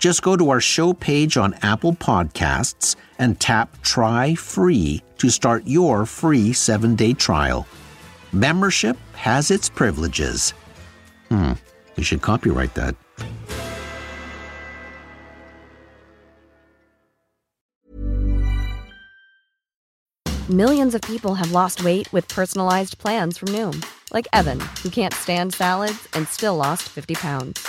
Just go to our show page on Apple Podcasts and tap Try Free to start your free seven day trial. Membership has its privileges. Hmm, you should copyright that. Millions of people have lost weight with personalized plans from Noom, like Evan, who can't stand salads and still lost 50 pounds.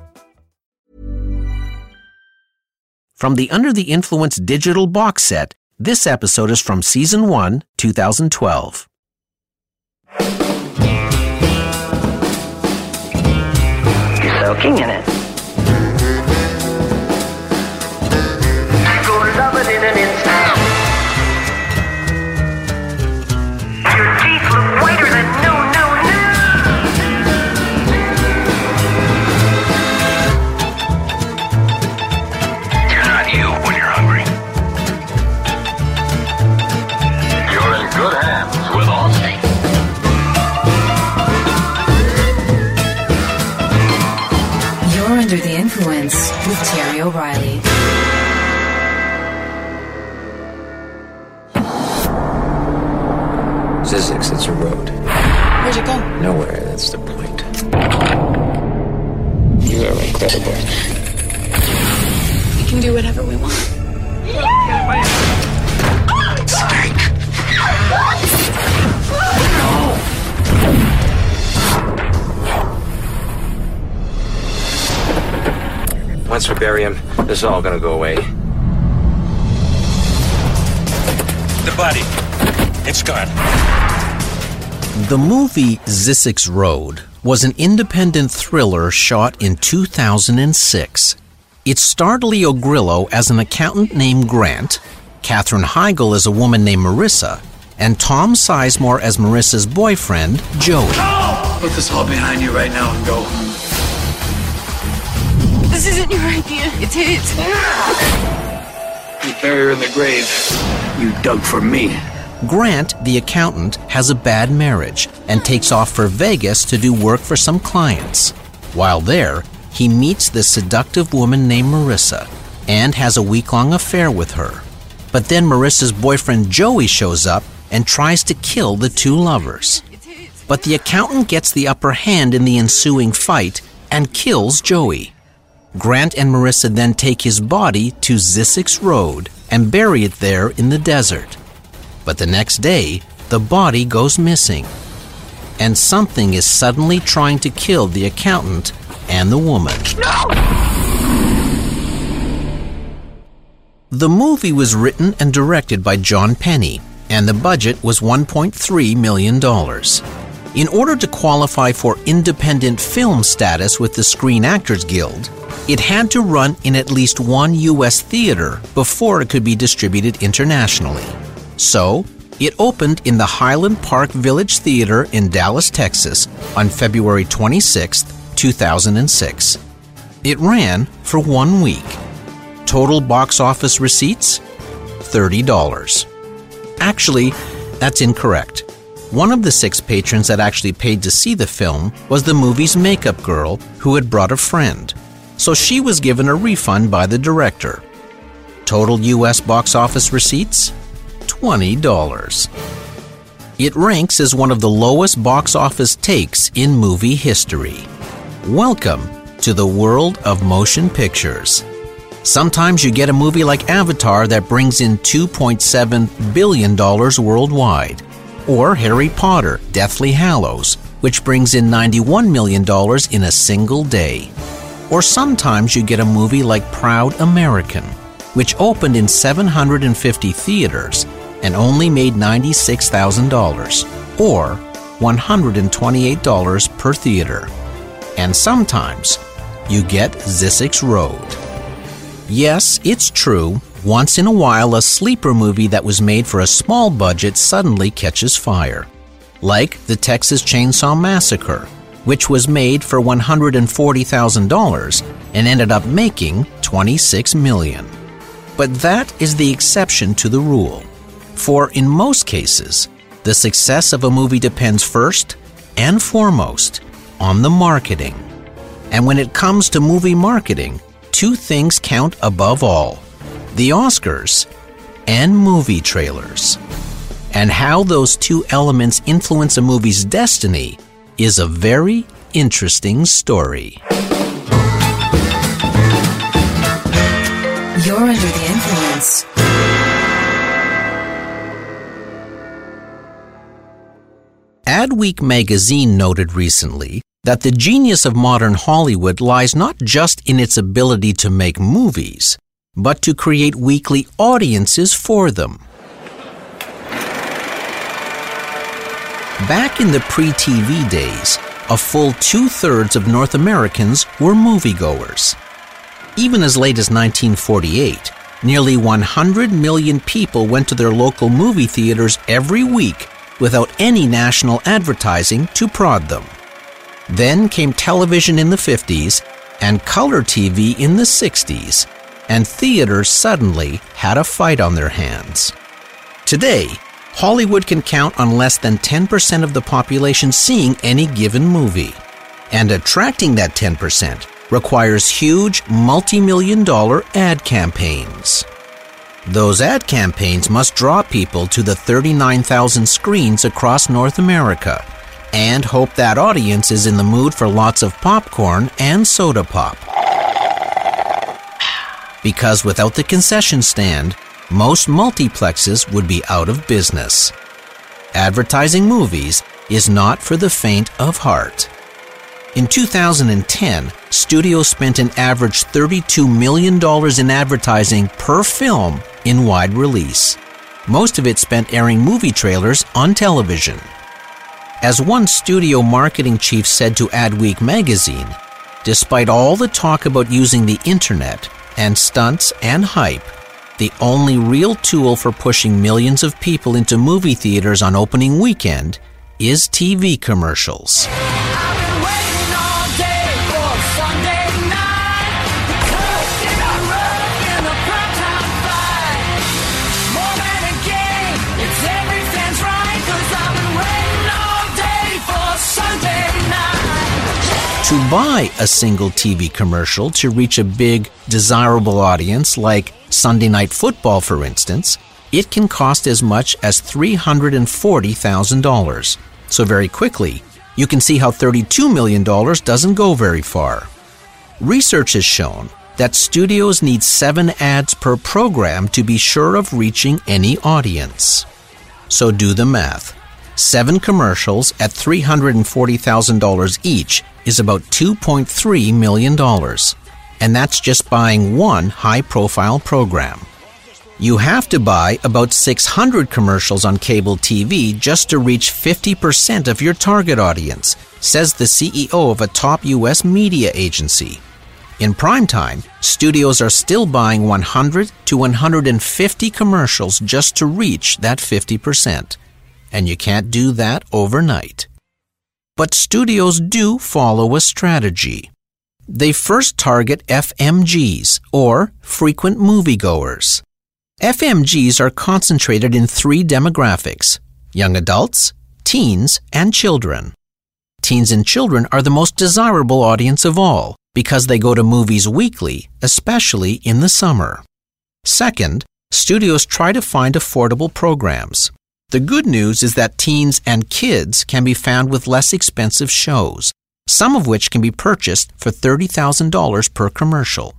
From the Under the Influence digital box set, this episode is from Season 1, 2012. soaking in it. This is all gonna go away. The body. It's gone. The movie Zyzzyx Road was an independent thriller shot in 2006. It starred Leo Grillo as an accountant named Grant, Katherine Heigl as a woman named Marissa, and Tom Sizemore as Marissa's boyfriend, Joey. Put this all behind you right now and go. This isn't your idea. It's his. You bury her in the grave. You dug for me. Grant, the accountant, has a bad marriage and takes off for Vegas to do work for some clients. While there, he meets the seductive woman named Marissa and has a week long affair with her. But then Marissa's boyfriend Joey shows up and tries to kill the two lovers. but the accountant gets the upper hand in the ensuing fight and kills Joey. Grant and Marissa then take his body to Zyzzyx Road and bury it there in the desert. But the next day, the body goes missing. And something is suddenly trying to kill the accountant and the woman. No! The movie was written and directed by John Penney, and the budget was $1.3 million. In order to qualify for independent film status with the Screen Actors Guild, it had to run in at least one U.S. theater before it could be distributed internationally. So, it opened in the Highland Park Village Theater in Dallas, Texas on February 26, 2006. It ran for one week. Total box office receipts? $30. Actually, that's incorrect. One of the six patrons that actually paid to see the film was the movie's makeup girl who had brought a friend, so she was given a refund by the director. Total US box office receipts? $20. It ranks as one of the lowest box office takes in movie history. Welcome to the world of motion pictures. Sometimes you get a movie like Avatar that brings in $2.7 billion worldwide, or Harry Potter Deathly Hallows, which brings in $91 million in a single day. Or sometimes you get a movie like Proud American, which opened in 750 theaters and only made $96,000, or $128 per theater. And sometimes you get Zyzzyx Road. Yes, it's true. Once in a while, a sleeper movie that was made for a small budget suddenly catches fire. Like the Texas Chainsaw Massacre, which was made for $140,000 and ended up making 26 million. But that is the exception to the rule. For in most cases, the success of a movie depends first and foremost on the marketing. And when it comes to movie marketing, two things count above all the Oscars and movie trailers. And how those two elements influence a movie's destiny is a very interesting story. You're under the influence. Adweek magazine noted recently that the genius of modern Hollywood lies not just in its ability to make movies, but to create weekly audiences for them. Back in the pre TV days, a full two thirds of North Americans were moviegoers. Even as late as 1948, nearly 100 million people went to their local movie theaters every week without any national advertising to prod them. Then came television in the 50s and color TV in the 60s, and theaters suddenly had a fight on their hands. Today, Hollywood can count on less than 10% of the population seeing any given movie. And attracting that 10% requires huge multi million dollar ad campaigns. Those ad campaigns must draw people to the 39,000 screens across North America and hope that audience is in the mood for lots of popcorn and soda pop. Because without the concession stand, most multiplexes would be out of business. Advertising movies is not for the faint of heart. In 2010, studios spent an average $32 million in advertising per film in wide release. Most of it spent airing movie trailers on television. As one studio marketing chief said to Adweek magazine, despite all the talk about using the internet and stunts and hype, the only real tool for pushing millions of people into movie theaters on opening weekend is TV commercials. To buy a single TV commercial to reach a big, desirable audience like Sunday Night Football, for instance, it can cost as much as $340,000, So, very quickly, you can see how $32 million doesn't go very far. Research has shown that studios need seven ads per program to be sure of reaching any audience. So, do the math. Seven commercials at $340,000 each is about $2.3 million. And that's just buying one high profile program. You have to buy about 600 commercials on cable TV just to reach 50% of your target audience, says the CEO of a top U.S. media agency. In prime time, studios are still buying 100 to 150 commercials just to reach that 50%. And you can't do that overnight. But studios do follow a strategy. They first target FMGs, or frequent moviegoers. FMGs are concentrated in three demographics young adults, teens, and children. Teens and children are the most desirable audience of all because they go to movies weekly, especially in the summer. Second, studios try to find affordable programs. The good news is that teens and kids can be found with less expensive shows, some of which can be purchased for $30,000 per commercial.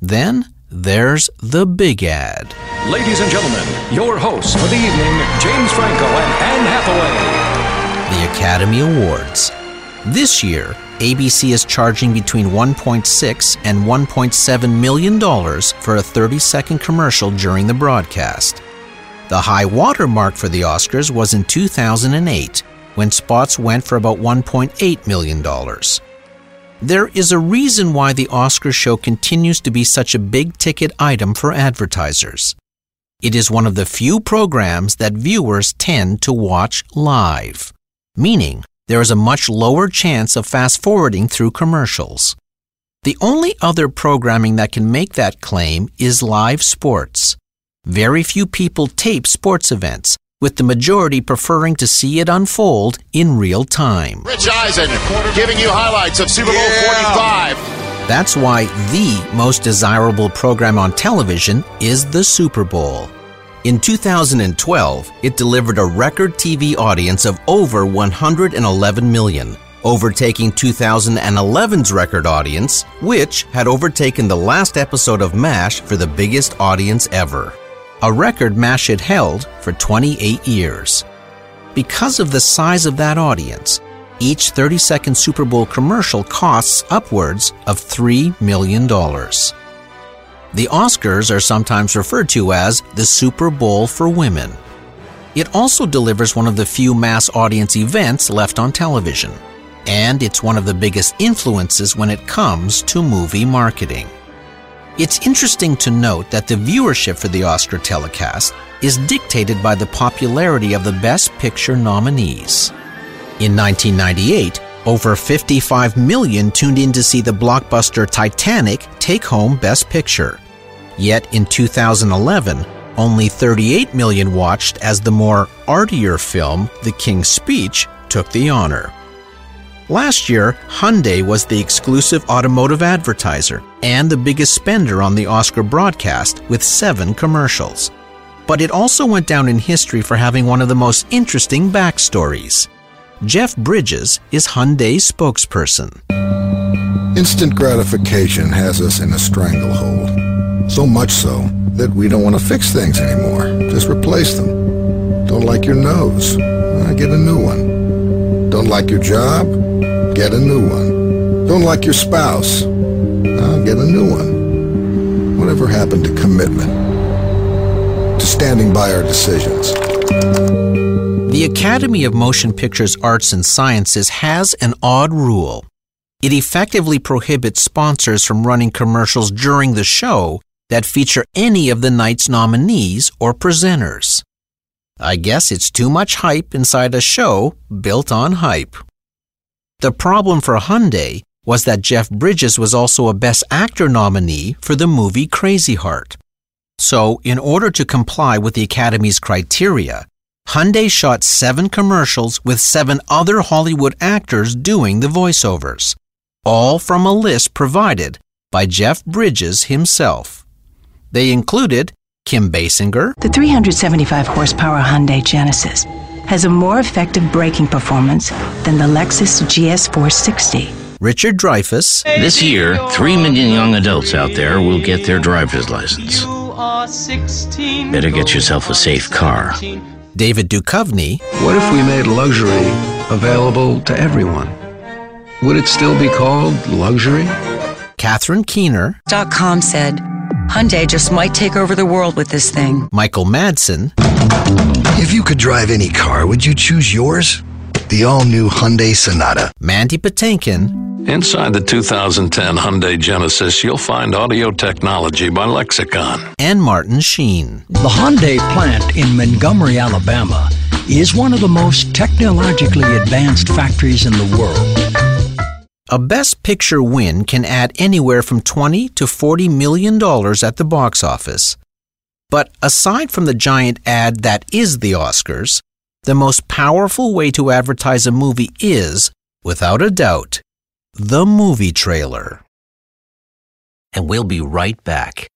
Then there's the big ad. Ladies and gentlemen, your hosts for the evening, James Franco and Anne Hathaway. The Academy Awards. This year, ABC is charging between 1.6 and 1.7 million dollars for a 30-second commercial during the broadcast. The high water mark for the Oscars was in 2008, when spots went for about 1.8 million dollars. There is a reason why the Oscar show continues to be such a big ticket item for advertisers. It is one of the few programs that viewers tend to watch live, meaning there is a much lower chance of fast forwarding through commercials. The only other programming that can make that claim is live sports. Very few people tape sports events, with the majority preferring to see it unfold in real time. Rich Eisen giving you highlights of Super Bowl yeah. 45. That's why the most desirable program on television is the Super Bowl. In 2012, it delivered a record TV audience of over 111 million, overtaking 2011's record audience, which had overtaken the last episode of MASH for the biggest audience ever a record MASH had held for 28 years. Because of the size of that audience, each 30 second Super Bowl commercial costs upwards of $3 million. The Oscars are sometimes referred to as the Super Bowl for women. It also delivers one of the few mass audience events left on television, and it's one of the biggest influences when it comes to movie marketing. It's interesting to note that the viewership for the Oscar telecast is dictated by the popularity of the Best Picture nominees. In 1998, over 55 million tuned in to see the blockbuster Titanic take home Best Picture. Yet in 2011, only 38 million watched as the more artier film, The King's Speech, took the honor. Last year, Hyundai was the exclusive automotive advertiser and the biggest spender on the Oscar broadcast with seven commercials. But it also went down in history for having one of the most interesting backstories. Jeff Bridges is Hyundai's spokesperson. Instant gratification has us in a stranglehold. So much so that we don't want to fix things anymore. Just replace them. Don't like your nose? I get a new one. Don't like your job? Get a new one. Don't like your spouse? I'll get a new one. Whatever happened to commitment? To standing by our decisions? The Academy of Motion Pictures Arts and Sciences has an odd rule. It effectively prohibits sponsors from running commercials during the show that feature any of the night's nominees or presenters. I guess it's too much hype inside a show built on hype. The problem for Hyundai was that Jeff Bridges was also a Best Actor nominee for the movie Crazy Heart. So, in order to comply with the Academy's criteria, Hyundai shot seven commercials with seven other Hollywood actors doing the voiceovers, all from a list provided by Jeff Bridges himself. They included Kim Basinger, the 375 horsepower Hyundai Genesis has a more effective braking performance than the Lexus GS460. Richard Dreyfuss. This year, 3 million young adults out there will get their driver's license. Better get yourself a safe car. David Duchovny. What if we made luxury available to everyone? Would it still be called luxury? Catherine Keener. .com said, Hyundai just might take over the world with this thing. Michael Madsen. If you could drive any car, would you choose yours? The all-new Hyundai Sonata. Mandy Patinkin. Inside the 2010 Hyundai Genesis, you'll find audio technology by Lexicon. And Martin Sheen. The Hyundai plant in Montgomery, Alabama is one of the most technologically advanced factories in the world. A Best Picture win can add anywhere from 20 to 40 million dollars at the box office. But aside from the giant ad that is the Oscars, the most powerful way to advertise a movie is, without a doubt, the movie trailer. And we'll be right back.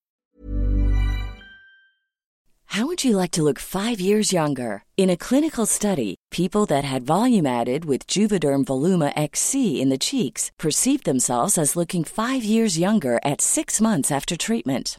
How would you like to look five years younger? In a clinical study, people that had volume added with Juvederm Voluma XC in the cheeks perceived themselves as looking five years younger at six months after treatment.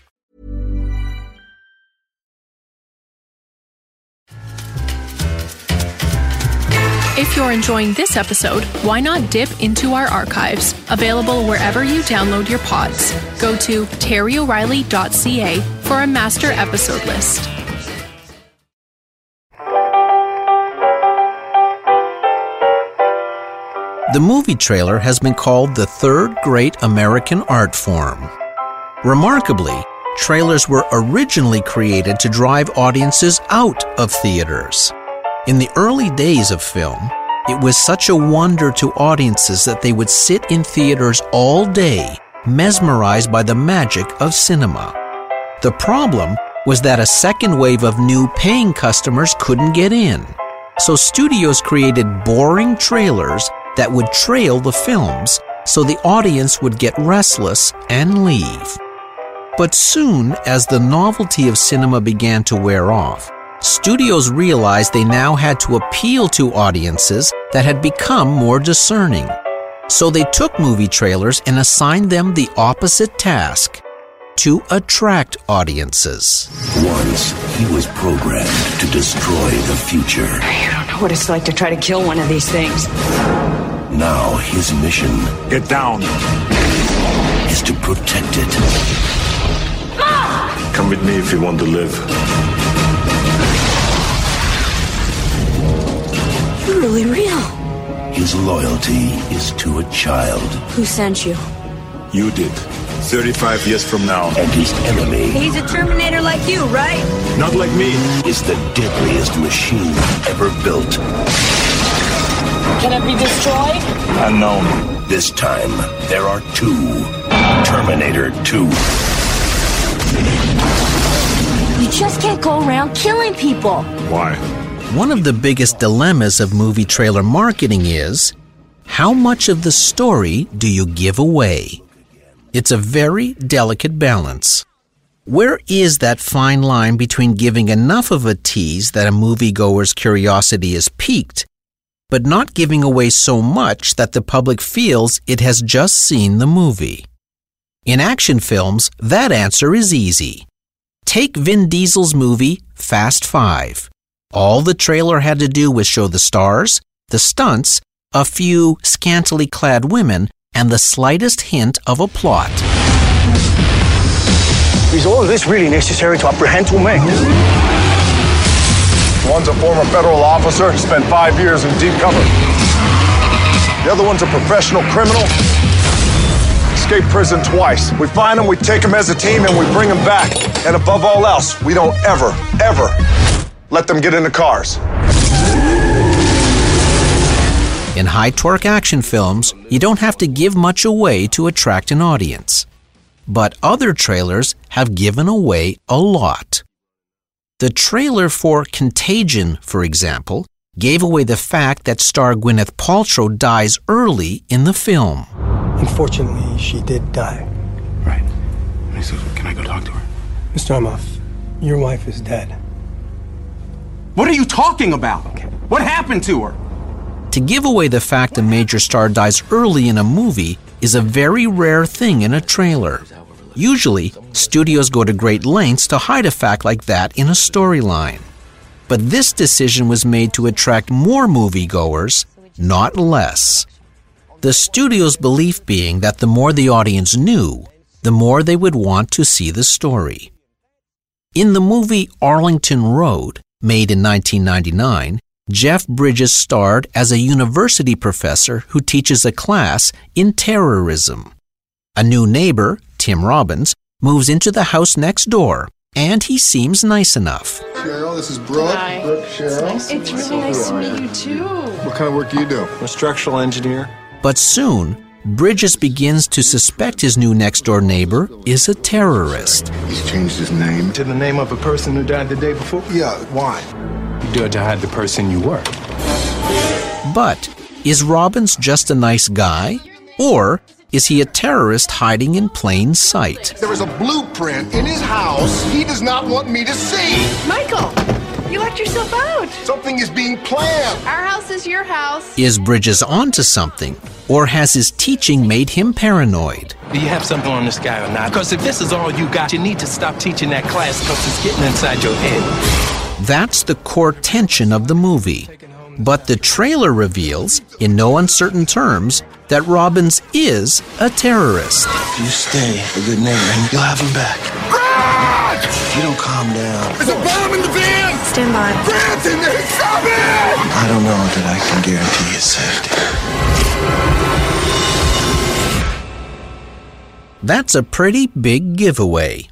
If you're enjoying this episode, why not dip into our archives, available wherever you download your pods. Go to terryoreilly.ca for a master episode list. The movie trailer has been called the third great American art form. Remarkably, trailers were originally created to drive audiences out of theaters. In the early days of film, it was such a wonder to audiences that they would sit in theaters all day, mesmerized by the magic of cinema. The problem was that a second wave of new paying customers couldn't get in. So studios created boring trailers that would trail the films so the audience would get restless and leave. But soon, as the novelty of cinema began to wear off, studios realized they now had to appeal to audiences that had become more discerning. So they took movie trailers and assigned them the opposite task to attract audiences. Once he was programmed to destroy the future. You don't know what it's like to try to kill one of these things. Now his mission Get down. is to protect it. Come with me if you want to live. You're really real. His loyalty is to a child. Who sent you? You did. 35 years from now. And his enemy He's a Terminator like you, right? Not like me. is the deadliest machine ever built. Can it be destroyed? Unknown. This time, there are two. Terminator 2. You just can't go around killing people. Why? One of the biggest dilemmas of movie trailer marketing is how much of the story do you give away? It's a very delicate balance. Where is that fine line between giving enough of a tease that a moviegoer's curiosity is piqued, but not giving away so much that the public feels it has just seen the movie? In action films, that answer is easy. Take Vin Diesel's movie Fast Five. All the trailer had to do was show the stars, the stunts, a few scantily clad women, and the slightest hint of a plot. Is all this really necessary to apprehend two men? One's a former federal officer, spent five years in deep cover. The other one's a professional criminal, escaped prison twice. We find them, we take them as a team, and we bring them back. And above all else, we don't ever, ever let them get into cars. In high torque action films, you don't have to give much away to attract an audience. But other trailers have given away a lot. The trailer for Contagion, for example, gave away the fact that star Gwyneth Paltrow dies early in the film. Unfortunately, she did die. Right. So can I go talk to her? Mr. Emhoff, your wife is dead. What are you talking about? What happened to her? To give away the fact a major star dies early in a movie is a very rare thing in a trailer. Usually, studios go to great lengths to hide a fact like that in a storyline. But this decision was made to attract more moviegoers, not less. The studio's belief being that the more the audience knew, the more they would want to see the story. In the movie Arlington Road, made in 1999, Jeff Bridges starred as a university professor who teaches a class in terrorism. A new neighbor, Tim Robbins, moves into the house next door, and he seems nice enough. Cheryl, this is Brooke. Hi. Brooke, Cheryl. It's really nice to meet you too. What kind of work do you do? I'm a structural engineer. But soon, Bridges begins to suspect his new next door neighbor is a terrorist. He's changed his name. To the name of a person who died the day before? Yeah, why? You do it to hide the person you were. But is Robbins just a nice guy? Or is he a terrorist hiding in plain sight? There is a blueprint in his house he does not want me to see. Michael, you locked yourself out. Something is being planned. Our house is your house. Is Bridges onto something? Or has his teaching made him paranoid? Do you have something on this guy or not? Because if this is all you got, you need to stop teaching that class because it's getting inside your head. That's the core tension of the movie. But the trailer reveals, in no uncertain terms, that Robbins is a terrorist. If you stay a good neighbor, you'll have him back. If you don't calm down, There's a bomb in the van! Stand by. Grant's! Stop it! I don't know that I can guarantee his safety. That's a pretty big giveaway.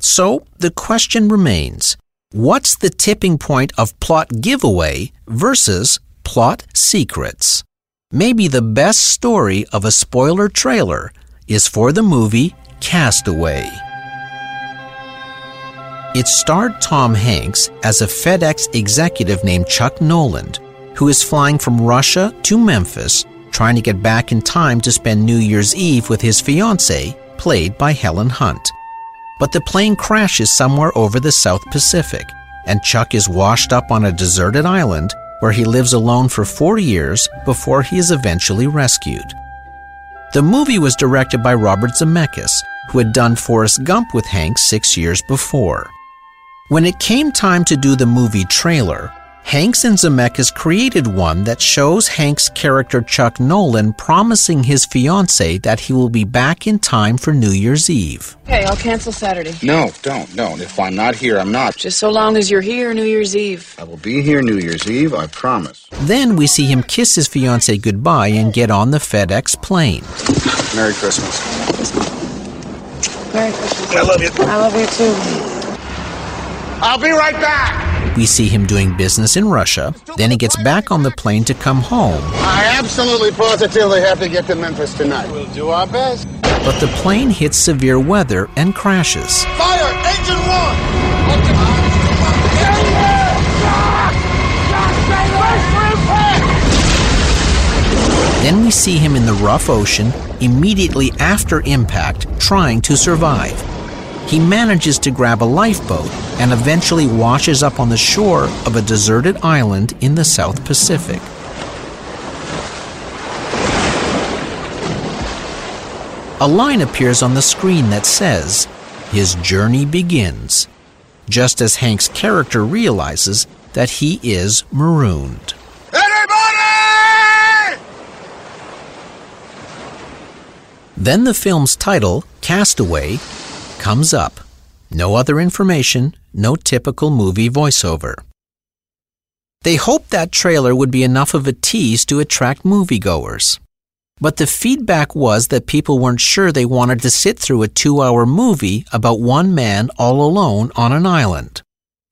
So the question remains what's the tipping point of plot giveaway versus plot secrets? Maybe the best story of a spoiler trailer is for the movie Castaway. It starred Tom Hanks as a FedEx executive named Chuck Noland, who is flying from Russia to Memphis, trying to get back in time to spend New Year's Eve with his fiancee, played by Helen Hunt. But the plane crashes somewhere over the South Pacific, and Chuck is washed up on a deserted island where he lives alone for four years before he is eventually rescued. The movie was directed by Robert Zemeckis, who had done Forrest Gump with Hanks six years before. When it came time to do the movie trailer, Hanks and Zemeckis created one that shows Hank's character Chuck Nolan promising his fiancee that he will be back in time for New Year's Eve. Okay, I'll cancel Saturday. No, don't, don't. If I'm not here, I'm not. Just so long as you're here New Year's Eve. I will be here New Year's Eve, I promise. Then we see him kiss his fiancee goodbye and get on the FedEx plane. Merry Christmas. Merry Christmas. I love you. I love you too. I'll be right back. We see him doing business in Russia. Then he gets back on the plane to come home. I absolutely positively have to get to Memphis tonight. We'll do our best. But the plane hits severe weather and crashes. Fire! Engine one! Then we see him in the rough ocean immediately after impact trying to survive. He manages to grab a lifeboat and eventually washes up on the shore of a deserted island in the South Pacific. A line appears on the screen that says, His journey begins, just as Hank's character realizes that he is marooned. Then the film's title, Castaway, comes up. No other information, no typical movie voiceover. They hoped that trailer would be enough of a tease to attract moviegoers. But the feedback was that people weren't sure they wanted to sit through a two hour movie about one man all alone on an island.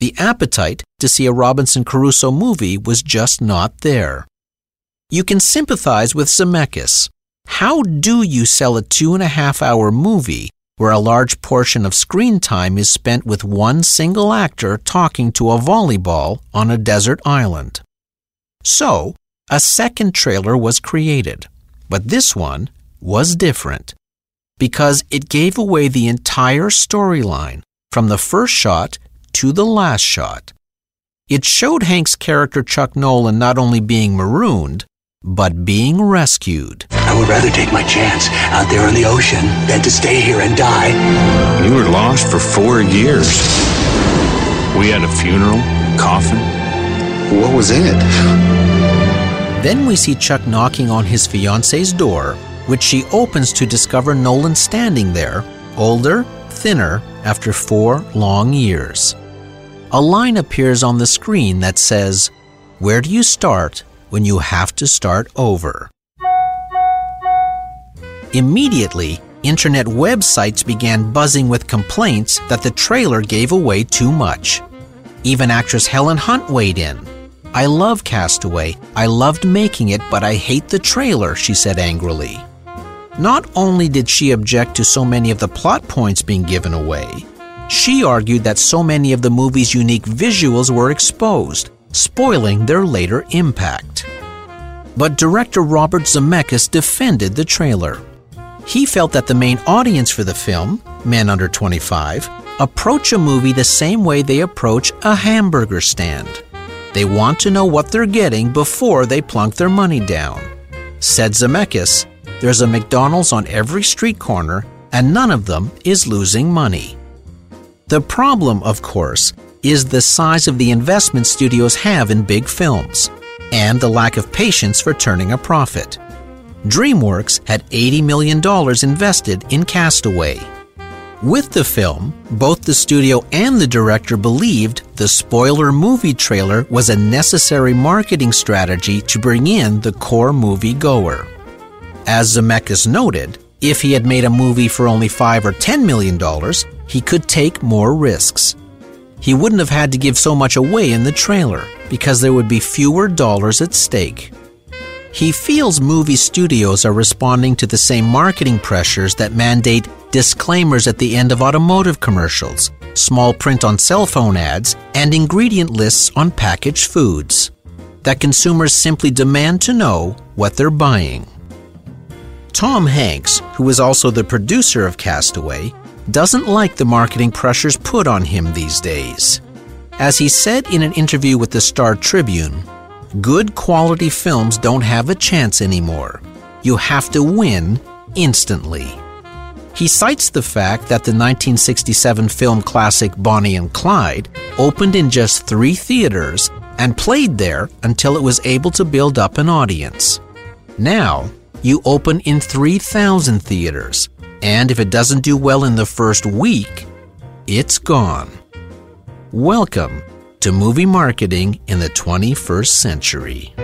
The appetite to see a Robinson Crusoe movie was just not there. You can sympathize with Zemeckis. How do you sell a two and a half hour movie where a large portion of screen time is spent with one single actor talking to a volleyball on a desert island? So, a second trailer was created, but this one was different because it gave away the entire storyline from the first shot to the last shot. It showed Hank's character Chuck Nolan not only being marooned, but being rescued. I would rather take my chance out there in the ocean than to stay here and die. You were lost for four years. We had a funeral, coffin. What was in it? Then we see Chuck knocking on his fiancee's door, which she opens to discover Nolan standing there, older, thinner, after four long years. A line appears on the screen that says, Where do you start when you have to start over? Immediately, internet websites began buzzing with complaints that the trailer gave away too much. Even actress Helen Hunt weighed in. I love Castaway. I loved making it, but I hate the trailer, she said angrily. Not only did she object to so many of the plot points being given away, she argued that so many of the movie's unique visuals were exposed, spoiling their later impact. But director Robert Zemeckis defended the trailer. He felt that the main audience for the film, men under 25, approach a movie the same way they approach a hamburger stand. They want to know what they're getting before they plunk their money down. Said Zemeckis, there's a McDonald's on every street corner, and none of them is losing money. The problem, of course, is the size of the investment studios have in big films, and the lack of patience for turning a profit. DreamWorks had $80 million invested in Castaway. With the film, both the studio and the director believed the spoiler movie trailer was a necessary marketing strategy to bring in the core movie goer. As Zemeckis noted, if he had made a movie for only 5 or 10 million dollars, he could take more risks. He wouldn't have had to give so much away in the trailer because there would be fewer dollars at stake. He feels movie studios are responding to the same marketing pressures that mandate disclaimers at the end of automotive commercials, small print on cell phone ads, and ingredient lists on packaged foods. That consumers simply demand to know what they're buying. Tom Hanks, who is also the producer of Castaway, doesn't like the marketing pressures put on him these days. As he said in an interview with the Star Tribune, good quality films don't have a chance anymore. You have to win instantly. He cites the fact that the 1967 film classic Bonnie and Clyde opened in just three theaters and played there until it was able to build up an audience. Now, you open in 3,000 theaters, and if it doesn't do well in the first week, it's gone. Welcome to movie marketing in the 21st century.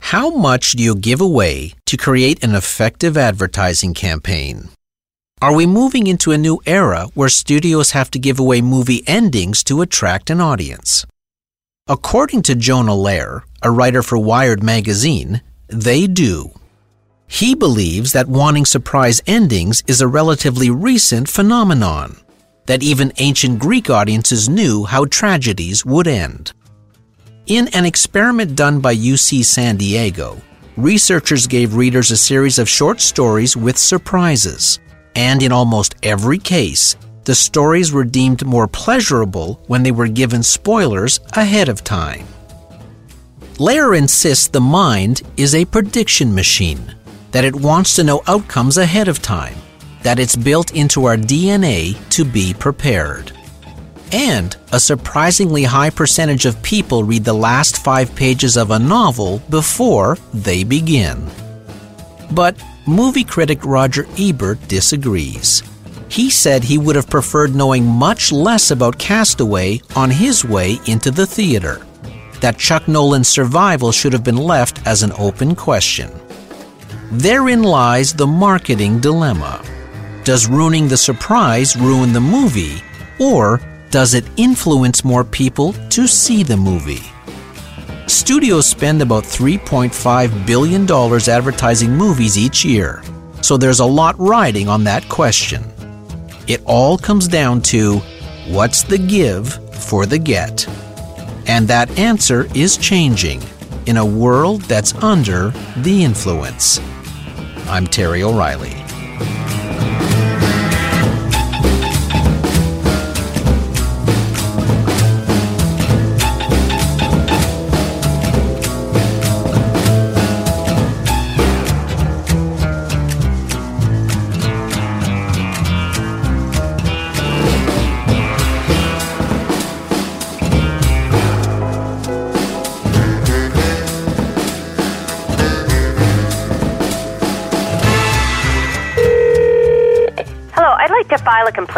How much do you give away to create an effective advertising campaign? Are we moving into a new era where studios have to give away movie endings to attract an audience? According to Jonah Lehrer, a writer for Wired magazine, they do. He believes that wanting surprise endings is a relatively recent phenomenon, that even ancient Greek audiences knew how tragedies would end. In an experiment done by UC San Diego, researchers gave readers a series of short stories with surprises, and in almost every case, the stories were deemed more pleasurable when they were given spoilers ahead of time. Lehrer insists the mind is a prediction machine, that it wants to know outcomes ahead of time, that it's built into our DNA to be prepared. And a surprisingly high percentage of people read the last five pages of a novel before they begin. But movie critic Roger Ebert disagrees. He said he would have preferred knowing much less about Castaway on his way into the theater, that Chuck Noland's survival should have been left as an open question. Therein lies the marketing dilemma. Does ruining the surprise ruin the movie, or does it influence more people to see the movie? Studios spend about $3.5 billion advertising movies each year, so there's a lot riding on that question. It all comes down to what's the give for the get? And that answer is changing in a world that's under the influence. I'm Terry O'Reilly.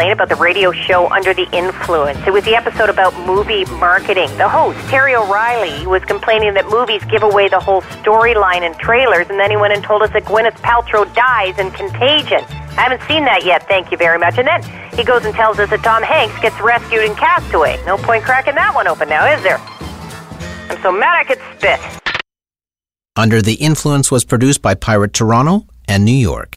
About the radio show Under the Influence. It was the episode about movie marketing. The host, Terry O'Reilly, was complaining that movies give away the whole storyline in trailers, and then he went and told us that Gwyneth Paltrow dies in Contagion. I haven't seen that yet, thank you very much. And then he goes and tells us that Tom Hanks gets rescued in Castaway. No point cracking that one open now, is there? I'm so mad I could spit. Under the Influence was produced by Pirate Toronto and New York.